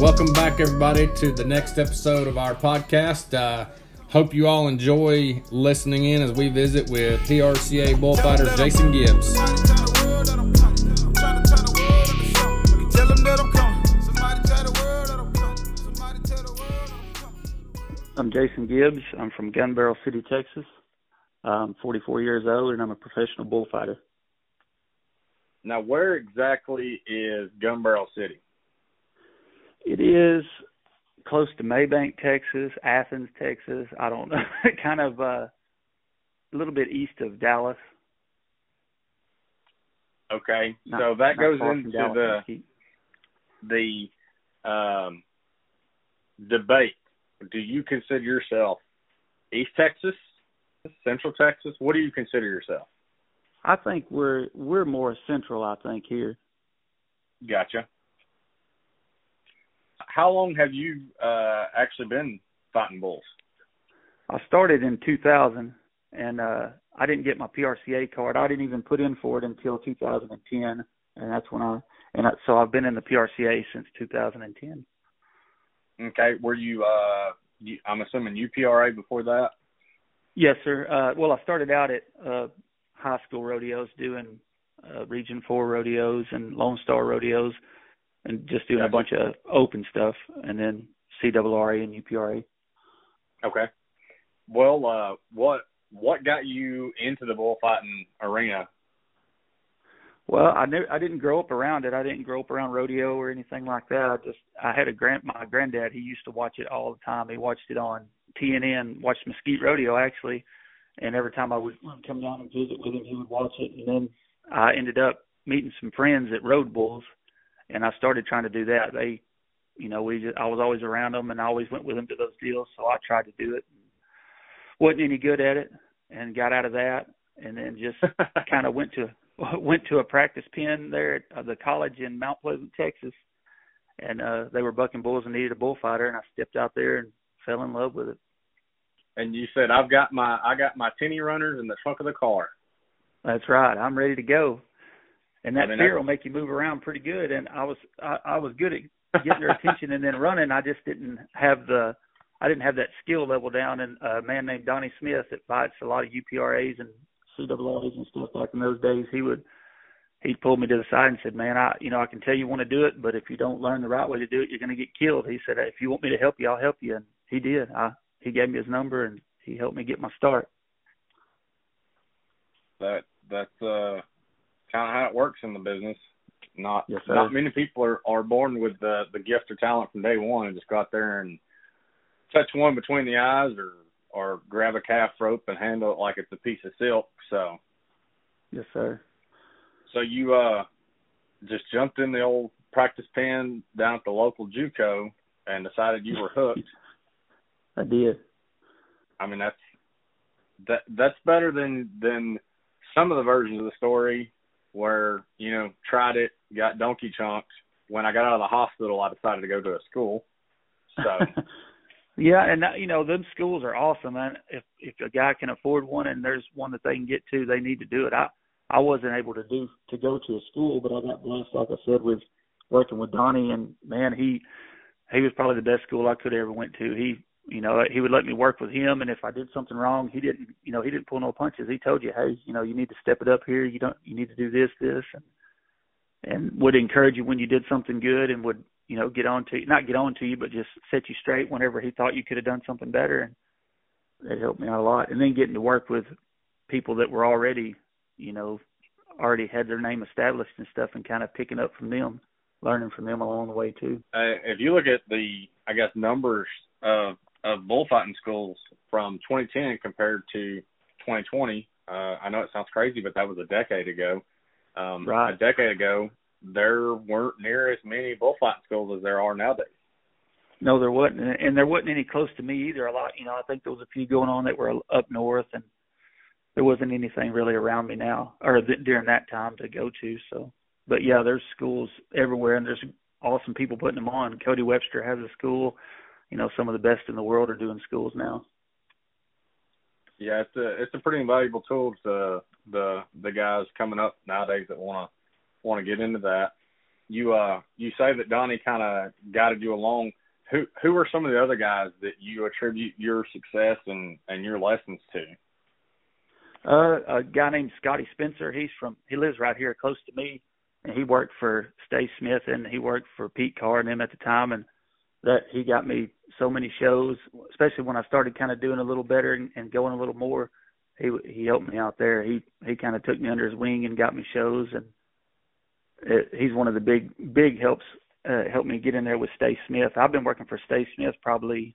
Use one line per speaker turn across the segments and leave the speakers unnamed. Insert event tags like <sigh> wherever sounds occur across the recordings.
Welcome back, everybody, to the next episode of our podcast. Uh, hope you all enjoy listening in as we visit with PRCA bullfighter Jason Gibbs.
I'm Jason Gibbs. I'm from Gun Barrel City, Texas. I'm 44 years old and I'm a professional bullfighter.
Now, where exactly is Gun Barrel City?
It is close to Mabank, Texas, Athens, Texas. I don't know, <laughs> kind of uh, a little bit east of Dallas.
Okay,
Not-
so that goes into
Dallas,
the the um, debate. Do you consider yourself East Texas, Central Texas? What do you consider yourself?
I think we're we're more central. I think here.
Gotcha. How long have you uh, actually been fighting bulls?
I started in 2000, and uh, I didn't get my PRCA card. I didn't even put in for it until 2010, and that's when I and I, so I've been in the PRCA since 2010.
Okay, were you? Uh, you I'm assuming UPRA before that.
Yes, sir. Uh, well, I started out at uh, high school rodeos doing uh, Region Four rodeos and Lone Star rodeos, and just doing a bunch of open stuff, and then CRRA and UPRA.
Okay. Well, uh, what what got you into the bullfighting arena?
Well, I never, I didn't grow up around it. I didn't grow up around rodeo or anything like that. I just, I had a grand, my granddad. He used to watch it all the time. He watched it on TNN, watched Mesquite Rodeo actually, and every time I would come down and visit with him, he would watch it. And then I ended up meeting some friends at Road Bulls, and I started trying to do that. They, you know, we just, I was always around them, and I always went with them to those deals. So I tried to do it. wasn't any good at it, and got out of that, and then just <laughs> kind of went to went to a practice pen there at uh, the college in Mount Pleasant, Texas, and uh they were bucking bulls and needed a bullfighter, and I stepped out there and fell in love with it.
And you said I've got my I got my tinny runners in the trunk of the car.
That's right. I'm ready to go. And that
I mean,
fear will make you move around pretty good. And I was I, I was good at getting their attention and then running. I just didn't have the I didn't have that skill level down. And a man named Donnie Smith that fights a lot of UPRAs and CAAs and stuff back in those days, he would he pulled me to the side and said, "Man, I you know I can tell you want to do it, but if you don't learn the right way to do it, you're going to get killed." He said, "If you want me to help you, I'll help you." And he did. I he gave me his number and he helped me get my start.
That that's uh kind of how it works in the business. Not
Yes,
not many people are are born with the the gift or talent from day one and just go out there and touch one between the eyes or or grab a calf rope and handle it like it's a piece of silk. So
Yes, sir.
so you uh just jumped in the old practice pen down at the local JUCO and decided you were hooked.
I did.
I mean that's that that's better than than some of the versions of the story where you know tried it, got donkey chunked. When I got out of the hospital, I decided to go to a school. So <laughs>
yeah, and that, you know, them schools are awesome. And if if a guy can afford one and there's one that they can get to, they need to do it. I I wasn't able to do to go to a school, but I got blessed, like I said, with working with Donnie. And man, he he was probably the best school I could have ever went to. He you know he would let me work with him, and if I did something wrong, he didn't you know he didn't pull no punches. He told you, hey, you know, you need to step it up here. You don't you need to do this this and and would encourage you when you did something good and would you know get on to you not get on to you but just set you straight whenever he thought you could have done something better and it helped me out a lot and then getting to work with people that were already you know already had their name established and stuff and kind of picking up from them learning from them along the way too
uh, if you look at the I guess numbers of of bullfighting schools from 2010 compared to 2020, uh, I know it sounds crazy, but that was a decade ago. Um,
Right.
A decade ago, there weren't near as many bullfighting schools as there are nowadays.
no there wasn't and there wasn't any close to me either a lot you know i think there was a few going on that were up north and there wasn't anything really around me now or th- during that time to go to so but yeah there's schools everywhere and there's awesome people putting them on cody webster has a school you know some of the best in the world are doing schools now
Yeah, it's a it's a pretty invaluable tool to the the guys coming up nowadays that want to want to get into that. you uh you say that Donnie kind of guided you along. Who who are some of the other guys that you attribute your success and and your lessons to?
Uh, a guy named Scotty Spencer. He's from he lives right here close to me, and he worked for Stace Smith and he worked for Pete Carr and him at the time, and that he got me so many shows, especially when I started kind of doing a little better and, and going a little more. He he helped me out there. He he kind of took me under his wing and got me shows, and it, he's one of the big big helps uh, helped me get in there with Stace Smith. I've been working for Stace Smith probably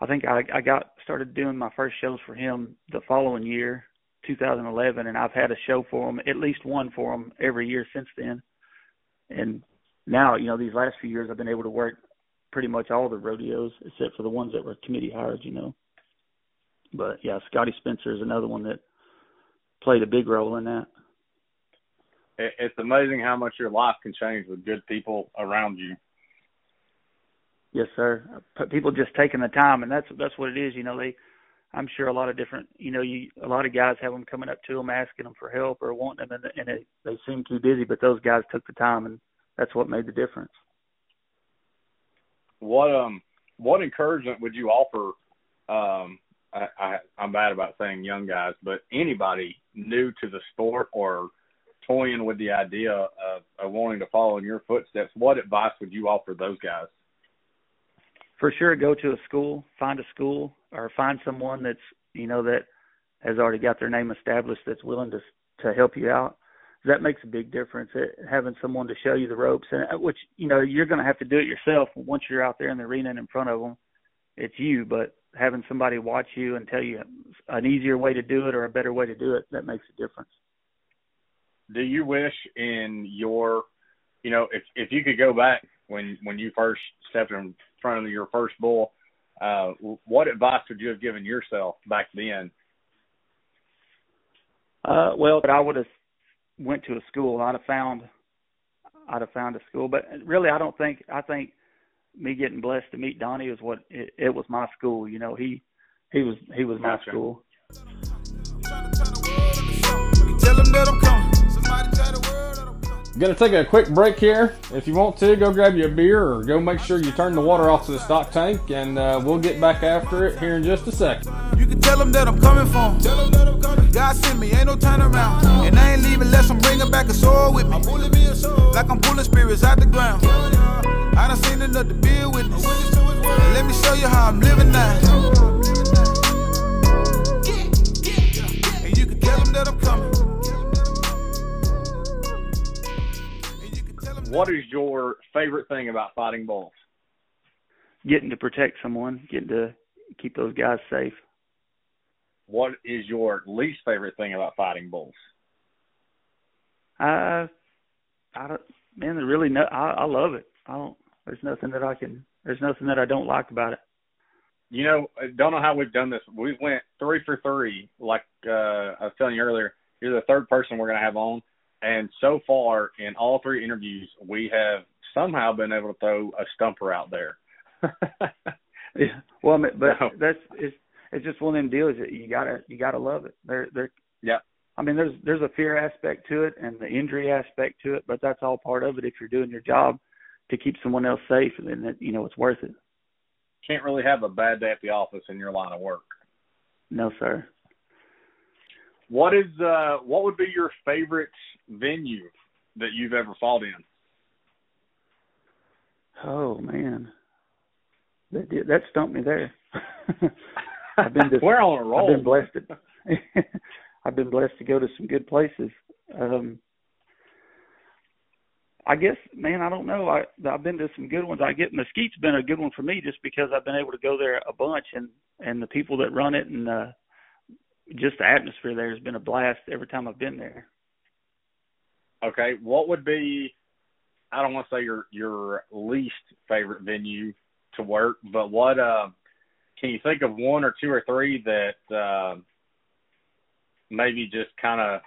I think I, I got started doing my first shows for him the following year, 2011, and I've had a show for him, at least one for him every year since then. And now, you know, these last few years, I've been able to work pretty much all the rodeos except for the ones that were committee hired, you know. But yeah, Scotty Spencer is another one that played a big role in that.
It's amazing how much your life can change with good people around you.
Yes, sir. People just taking the time, and that's that's what it is. You know, they. I'm sure a lot of different. You know, you a lot of guys have them coming up to them asking them for help or wanting them, and, and it, they seem too busy. But those guys took the time, and that's what made the difference.
What um what encouragement would you offer? Um, I, I I'm bad about saying young guys, but anybody new to the sport or toying with the idea of, of wanting to follow in your footsteps, what advice would you offer those guys?
for sure go to a school, find a school, or find someone that's you know that has already got their name established that's willing to to help you out. That makes a big difference. It, having someone to show you the ropes, and uh, which you know you're going to have to do it yourself once you're out there in the arena and in front of them. It's you, but having somebody watch you and tell you an easier way to do it or a better way to do it, that makes a difference.
Do you wish in your, you know, if if you could go back when when you first stepped in front of your first bull, uh, what advice would you have given yourself back then?
Uh, well, I would have went to a school. I'd have found, I'd have found a school. But really, I don't think. I think me getting blessed to meet Donnie is what it, it was my school. You know, he he was he was my school. Tell him that I'm coming.
Gonna take a quick break here. If you want to, go grab you a beer or go make sure you turn the water off to the stock tank, and uh, we'll get back after it here in just a second. You can tell them that I'm coming from. Tell them that I'm coming. God sent me, ain't no turn around. And I ain't leaving unless I'm bringing back a soul with me. Like I'm pulling spirits out the ground. I done seen enough to be a witness. Let me show you how I'm living now.
What is your favorite thing about fighting bulls?
Getting to protect someone, getting to keep those guys safe.
What is your least favorite thing about fighting bulls?
Uh, I don't, man, really no. I, I love it. I don't. There's nothing that I can. There's nothing that I don't like about it.
You know, I don't know how we've done this. We went three for three. Like uh, I was telling you earlier, you're the third person we're going to have on. And so far, in all three interviews, we have somehow been able to throw a stumper out there. <laughs>
yeah. Well, but no. that's it's it's just one of them deals that you gotta you gotta love it. They're they're
yeah.
I mean, there's there's a fear aspect to it and the injury aspect to it, but that's all part of it. If you're doing your job to keep someone else safe, then that you know it's worth it.
Can't really have a bad day at the office in your line of work.
No, sir.
What is uh what would be your favorite venue that you've ever fought in?
Oh man, that did, that stumped me there. <laughs> I've been to, <laughs>
we're on a roll.
I've been blessed. To, <laughs> I've been blessed to go to some good places. Um, I guess, man, I don't know. I I've been to some good ones. I get Mesquite's been a good one for me just because I've been able to go there a bunch and and the people that run it and uh just the atmosphere there has been a blast every time I've been there.
Okay, what would be I don't want to say your your least favorite venue to work, but what uh can you think of one or two or three that uh maybe just kind of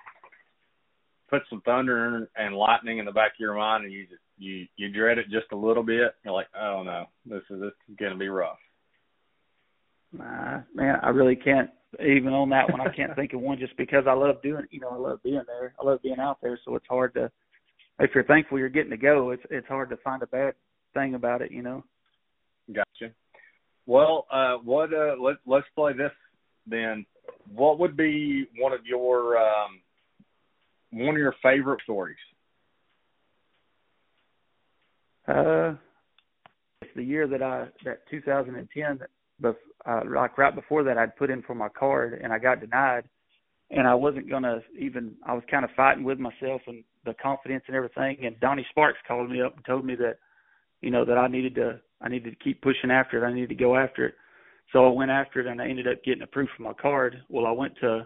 put some thunder and lightning in the back of your mind and you just you you dread it just a little bit? You're like oh no this is this is to be rough.
Nah man i really can't even on that one, I can't think of one just because I love doing. You know, I love being there. I love being out there. So it's hard to if you're thankful you're getting to go, it's it's hard to find a bad thing about it, you know.
Gotcha. Well, uh, what uh, let let's play this then. What would be one of your um, one of your favorite stories?
Uh, it's the year that I that 2010, but uh, like right before that, I'd put in for my card and I got denied, and I wasn't gonna even. I was kind of fighting with myself and the confidence and everything. And Donnie Sparks called me up and told me that, you know, that I needed to I needed to keep pushing after it. I needed to go after it. So I went after it and I ended up getting approved for my card. Well, I went to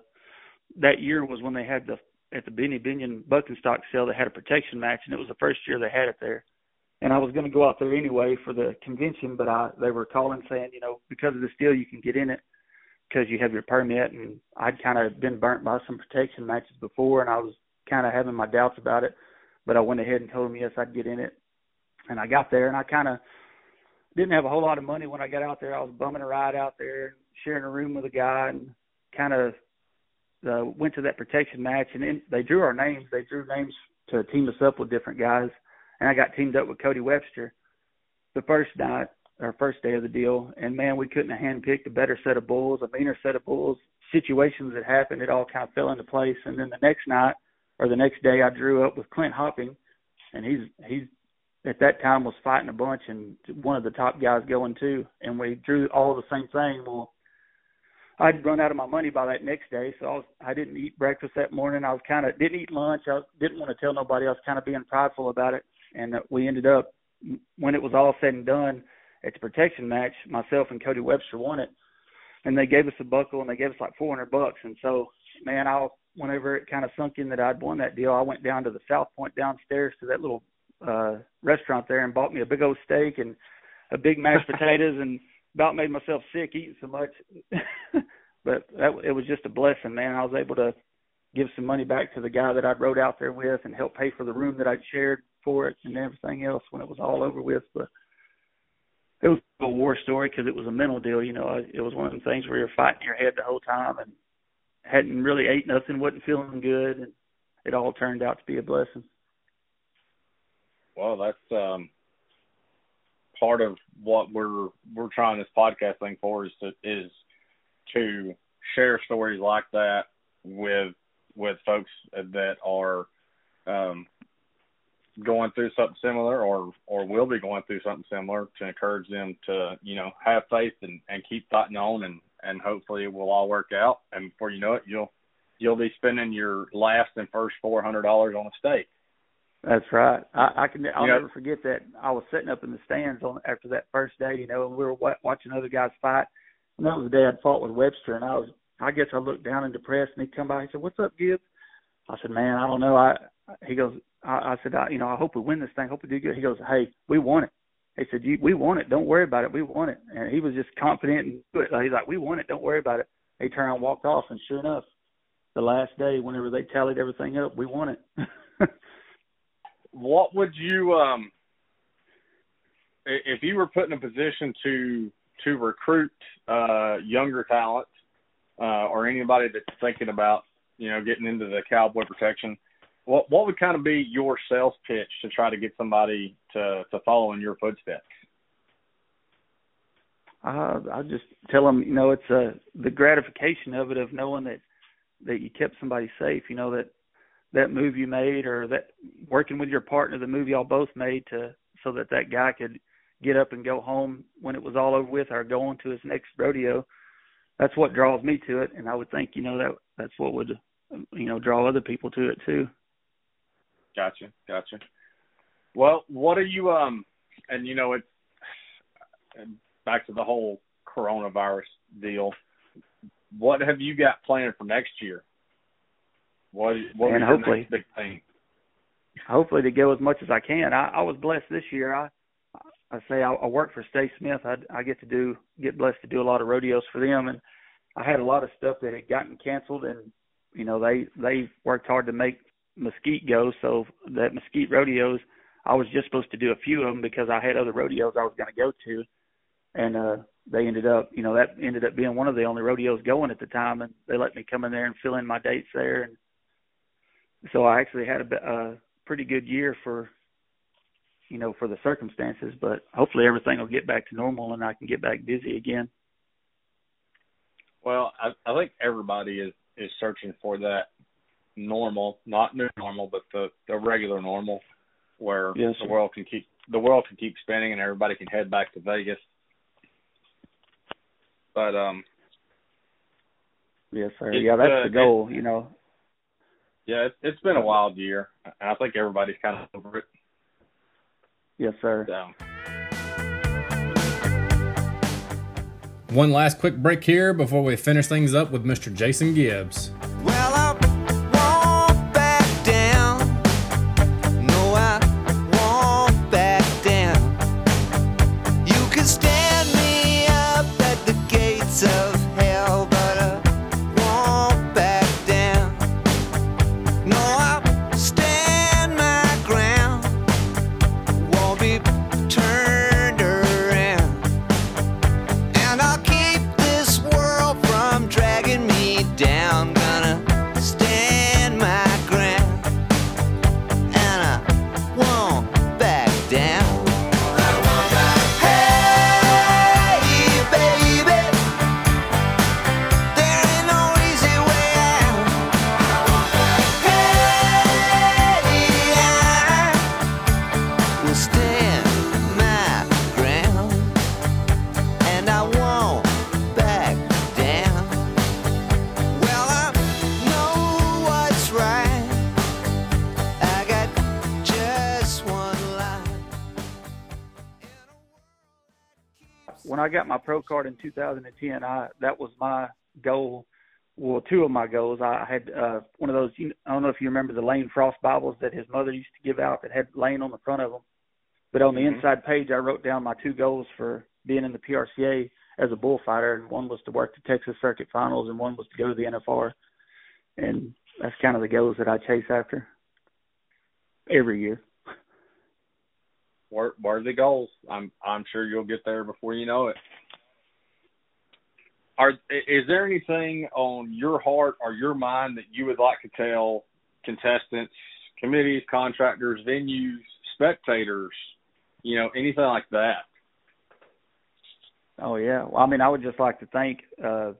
that year was when they had the at the Benny Binion bucking stock sale. They had a protection match, and it was the first year they had it there. And I was going to go out there anyway for the convention, but I they were calling saying, you know, because of this deal, you can get in it because you have your permit. And I'd kind of been burnt by some protection matches before, and I was kind of having my doubts about it. But I went ahead and told them yes, I'd get in it. And I got there, and I kind of didn't have a whole lot of money when I got out there. I was bumming a ride out there, sharing a room with a guy, and kind of uh, went to that protection match. And then they drew our names. They drew names to team us up with different guys, and I got teamed up with Cody Webster the first night or first day of the deal. And man, we couldn't have handpicked a better set of bulls, a meaner set of bulls. Situations that happened, it all kind of fell into place. And then the next night or the next day, I drew up with Clint Hopping, and he's he's at that time was fighting a bunch and one of the top guys going too and we drew all the same thing well i'd run out of my money by that next day so i was i didn't eat breakfast that morning. I was kind of didn't eat lunch. I didn't want to tell nobody. I was kind of being prideful about it. And we ended up when it was all said and done at the protection match myself and cody webster won it. And they gave us a buckle and they gave us like four hundred bucks. And so man i whenever it kind of sunk in that i'd won that deal i went down to the south point downstairs to that little uh restaurant there and bought me a big old steak and a big mashed <laughs> potatoes and about made myself sick eating so much. <laughs> but that it was just a blessing, man. I was able to give some money back to the guy that I rode out there with and help pay for the room that I'd shared for it and everything else when it was all over with. But it was a war story because it was a mental deal. You know, it was one of the things where you're fighting your head the whole time and hadn't really ate nothing, wasn't feeling good, and it all turned out to be a blessing.
Well, that's um, part of what we're we're trying this podcast thing for is to is to share stories like that with with folks that are um, going through something similar or or will be going through something similar to encourage them to you know have faith and and keep fighting on and and hopefully it will all work out. And before you know it you'll you'll be spending your last and first four hundred dollars on a steak
that's right. I, I can. I'll never forget that. I was sitting up in the stands on after that first day, you know, and we were watching other guys fight. And that was the day I'd fought with Webster, and I was. I guess I looked down and depressed, and he come by. He said, "What's up, Gibbs?" I said, "Man, I don't know." I. He goes. I, I said, I, "You know, I hope we win this thing. I hope we do good." He goes, "Hey, we won it." He said, you, "We won it. Don't worry about it. We won it." And he was just confident and good. he's like, "We won it. Don't worry about it." He turned around and walked off, and sure enough, the last day, whenever they tallied everything up, we won it. <laughs>
what would you um if you were put in a position to to recruit uh younger talent uh or anybody that's thinking about you know getting into the cowboy protection what what would kind of be your sales pitch to try to get somebody to to follow in your footsteps?
Uh i just tell them you know it's uh the gratification of it of knowing that that you kept somebody safe you know that that move you made or that working with your partner the move y'all both made to so that that guy could get up and go home when it was all over with or go on to his next rodeo that's what draws me to it. And i would think you know that that's what would you know draw other people to it too.
Gotcha. Gotcha. Well what are you um and you know it's back to the whole coronavirus deal. What have you got planned for next year what, what
and hopefully,
big thing?
Hopefully to go as much as I can. I, I was blessed this year. I I say I, I work for Stace Smith. I I get to do get blessed to do a lot of rodeos for them, and I had a lot of stuff that had gotten canceled, and you know they they worked hard to make Mesquite go. So that Mesquite rodeos, I was just supposed to do a few of them because I had other rodeos I was going to go to, and uh they ended up, you know, that ended up being one of the only rodeos going at the time, and they let me come in there and fill in my dates there, and so I actually had a, a pretty good year for you know for the circumstances, but hopefully everything will get back to normal and I can get back busy again.
Well, I, I think everybody is is searching for that normal, not new normal, but the the regular normal, where
yes,
the world can keep the world can keep spinning and everybody can head back to Vegas. But um,
yes, sir. Yeah, that's uh, the goal. You know.
Yeah, it's, it's been a wild year. I think everybody's kind of over it.
Yes, sir.
So.
One last quick break here before we finish things up with Mr. Jason Gibbs.
Got my pro card in 2010, I that was my goal. Well, two of my goals. I had uh, one of those. I don't know if you remember the Lane Frost Bibles that his mother used to give out that had Lane on the front of them. But on the mm-hmm. inside page, I wrote down my two goals for being in the PRCA as a bullfighter, and one was to work the Texas Circuit Finals, and one was to go to the NFR. And that's kind of the goals that I chase after every year
worthy goals. I'm I'm sure you'll get there before you know it. Are is there anything on your heart or your mind that you would like to tell contestants, committees, contractors, venues, spectators, you know, anything like that?
Oh yeah. Well, I mean, I would just like to thank uh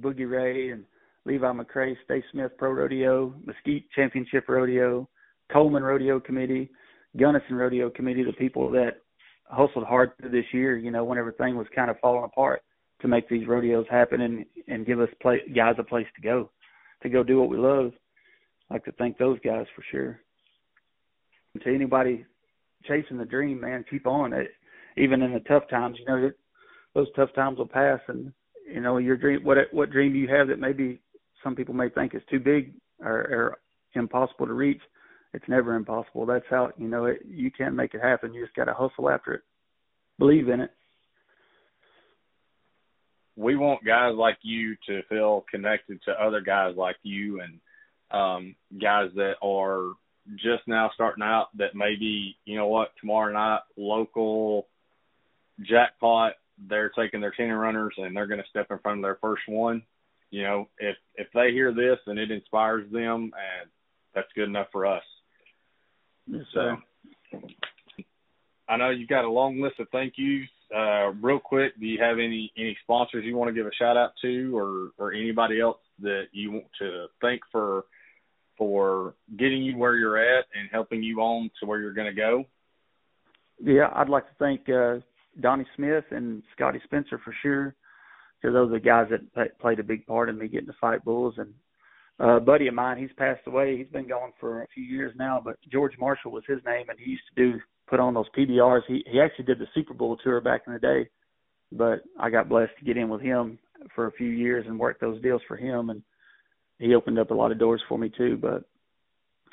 Boogie Ray and Levi McRae, Stace Smith Pro Rodeo, Mesquite Championship Rodeo, Coleman Rodeo Committee, Gunnison Rodeo Committee, the people that hustled hard through this year, you know, when everything was kind of falling apart to make these rodeos happen and and give us play, guys a place to go, to go do what we love. I'd like to thank those guys for sure. And to anybody chasing the dream, man, keep on. It, even in the tough times, you know, those tough times will pass, and you know your dream. What what dream you have that maybe some people may think is too big or, or impossible to reach? it's never impossible. That's how you know it. You can't make it happen. You just got to hustle after it. Believe in it.
We want guys like you to feel connected to other guys like you and um guys that are just now starting out that maybe, you know what, tomorrow night local jackpot, they're taking their ten runners and they're gonna step in front of their first one. You know, if if they hear this and it inspires them and that's good enough for us. So I know you've got a long list of thank yous. Uh, real quick, do you have any any sponsors you want to give a shout out to, or or anybody else that you want to thank for for getting you where you're at and helping you on to where you're going to go?
Yeah, I'd like to thank uh, Donnie Smith and Scotty Spencer for sure, because those are the guys that played a big part in me getting to fight bulls and a buddy of mine, he's passed away. He's been gone for a few years now, but George Marshall was his name, and he used to do put on those PBRs. He he actually did the Super Bowl tour back in the day, but I got blessed to get in with him for a few years and work those deals for him, and he opened up a lot of doors for me too. But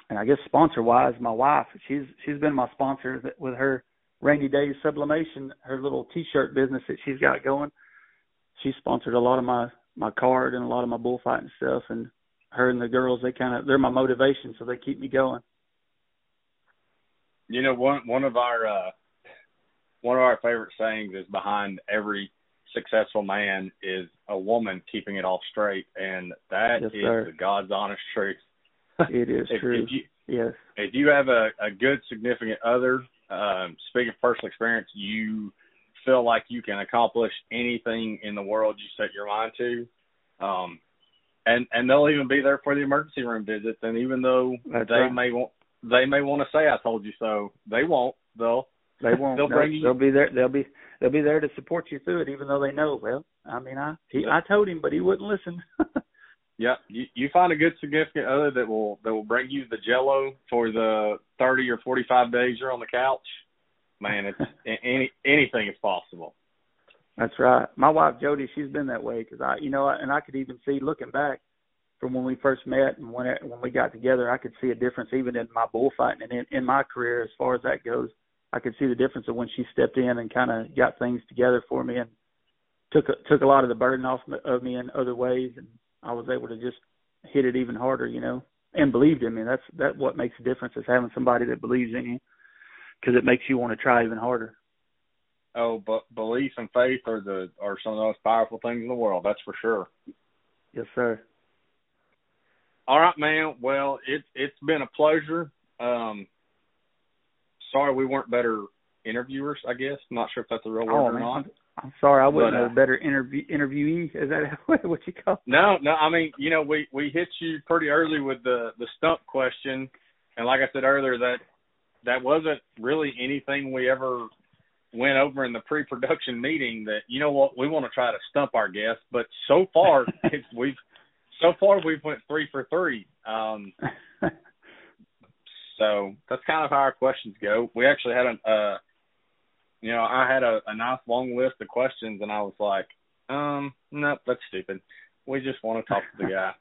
and I guess sponsor wise, my wife, she's she's been my sponsor with her rainy days sublimation, her little T-shirt business that she's got going. She sponsored a lot of my my card and a lot of my bullfighting stuff, and her and the girls they kind of they're my motivation so they keep me going
you know one one of our uh one of our favorite sayings is behind every successful man is a woman keeping it all straight and that
yes,
is
sir.
the god's honest truth <laughs>
it is
if,
true
if you
Yes.
If you have a, a good significant other, um, speaking of personal experience, you feel like you can accomplish anything in the world you set your mind to. Um, and and they'll even be there for the emergency room visits. And even though
That's
they
right.
may want they may want to say I told you so, they won't. They'll
They won't.
They'll
no,
bring you-
They'll be there. They'll be. They'll be there to support you through it, even though they know. Well, I mean, I he, I told him, but he wouldn't listen. <laughs>
yeah. You you find a good significant other that will that will bring you the Jello for the thirty or forty five days you're on the couch. Man, it's <laughs> any anything is possible.
That's right. My wife Jody, she's been that way because I, you know, and I could even see looking back from when we first met and when it, when we got together, I could see a difference even in my bullfighting and in, in my career as far as that goes. I could see the difference of when she stepped in and kind of got things together for me and took a, took a lot of the burden off of me in other ways, and I was able to just hit it even harder, you know, and believed in me. That's that what makes a difference is having somebody that believes in you because it makes you want to try even harder.
Oh, but belief and faith are the are some of the most powerful things in the world. That's for sure.
Yes, sir.
All right, man. Well, it's it's been a pleasure. Um, sorry we weren't better interviewers. I guess I'm not sure if that's a real word
Oh
or
man,
not.
I'm, sorry, I wasn't
But, uh,
a better interview interviewee. Is that <laughs> what you call?
No, no. I mean, you know, we we hit you pretty early with the the stump question, and like I said earlier, that that wasn't really anything we ever went over in the pre-production meeting. That you know what, we want to try to stump our guests, but so far <laughs> it's, we've so far we've went three for three. Um, <laughs> so that's kind of how our questions go. We actually had a, uh, you know, I had a, a nice long list of questions, and I was like, um, nope, that's stupid. We just want to talk to the guy.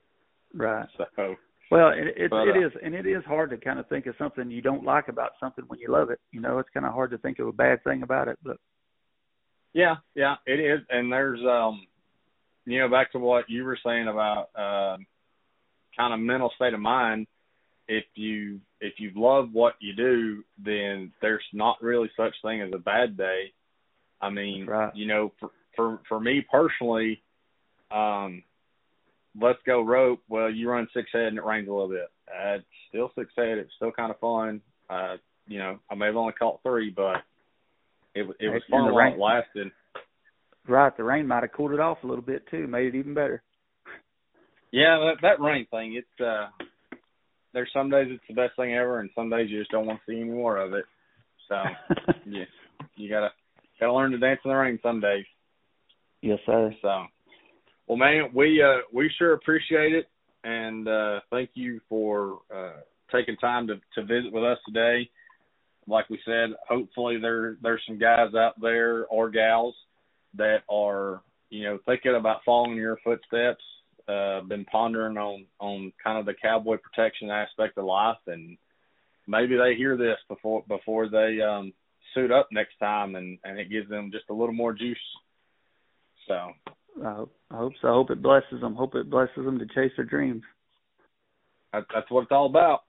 <laughs>
right.
So
Well, it it,
But,
it
uh,
is, and it is hard to kind of think of something you don't like about something when you love it. You know, it's kind of hard to think of a bad thing about it, but
yeah, yeah, it is. And there's, um, you know, back to what you were saying about um, kind of mental state of mind. If you if you love what you do, then there's not really such thing as a bad day. I mean,
Right.
you know, for for for me personally, um, let's go rope. Well, you run six head and it rains a little bit. Uh, it's still six head. It's still kind of fun. Uh, you know, I may have only caught three, but it it was fun
the rain-
it lasted.
right, the rain might have cooled it off a little bit too, made it even better.
Yeah, that that rain thing. It's uh, there's some days it's the best thing ever, and some days you just don't want to see any more of it. So <laughs> yeah, you gotta gotta learn to dance in the rain some days.
yes, sir.
So, well, man, we uh we sure appreciate it, and uh thank you for uh taking time to to visit with us today. Like we said, hopefully there there's some guys out there or gals that are you know thinking about following your footsteps. Uh, been pondering on on kind of the cowboy protection aspect of life, and maybe they hear this before before they um suit up next time, and and it gives them just a little more juice. So
I hope, I hope so. I hope it blesses them. Hope it blesses them to chase their dreams.
that, that's what it's all about.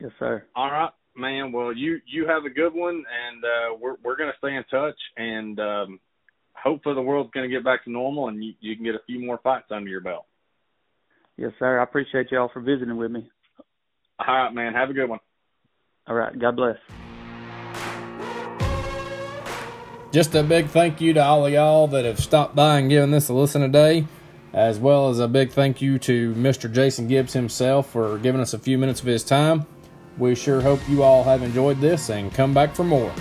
Yes, sir.
All right, man. Well, you you have a good one, and uh, we're we're gonna stay in touch, and um, hopefully the world's gonna get back to normal, and you you can get a few more fights under your belt.
Yes, sir. I appreciate y'all for visiting with me.
All right, man. Have a good one.
All right. God bless.
Just a big thank you to all of y'all that have stopped by and given this a listen today, as well as a big thank you to Mr. Jason Gibbs himself for giving us a few minutes of his time. We sure hope you all have enjoyed this and come back for more.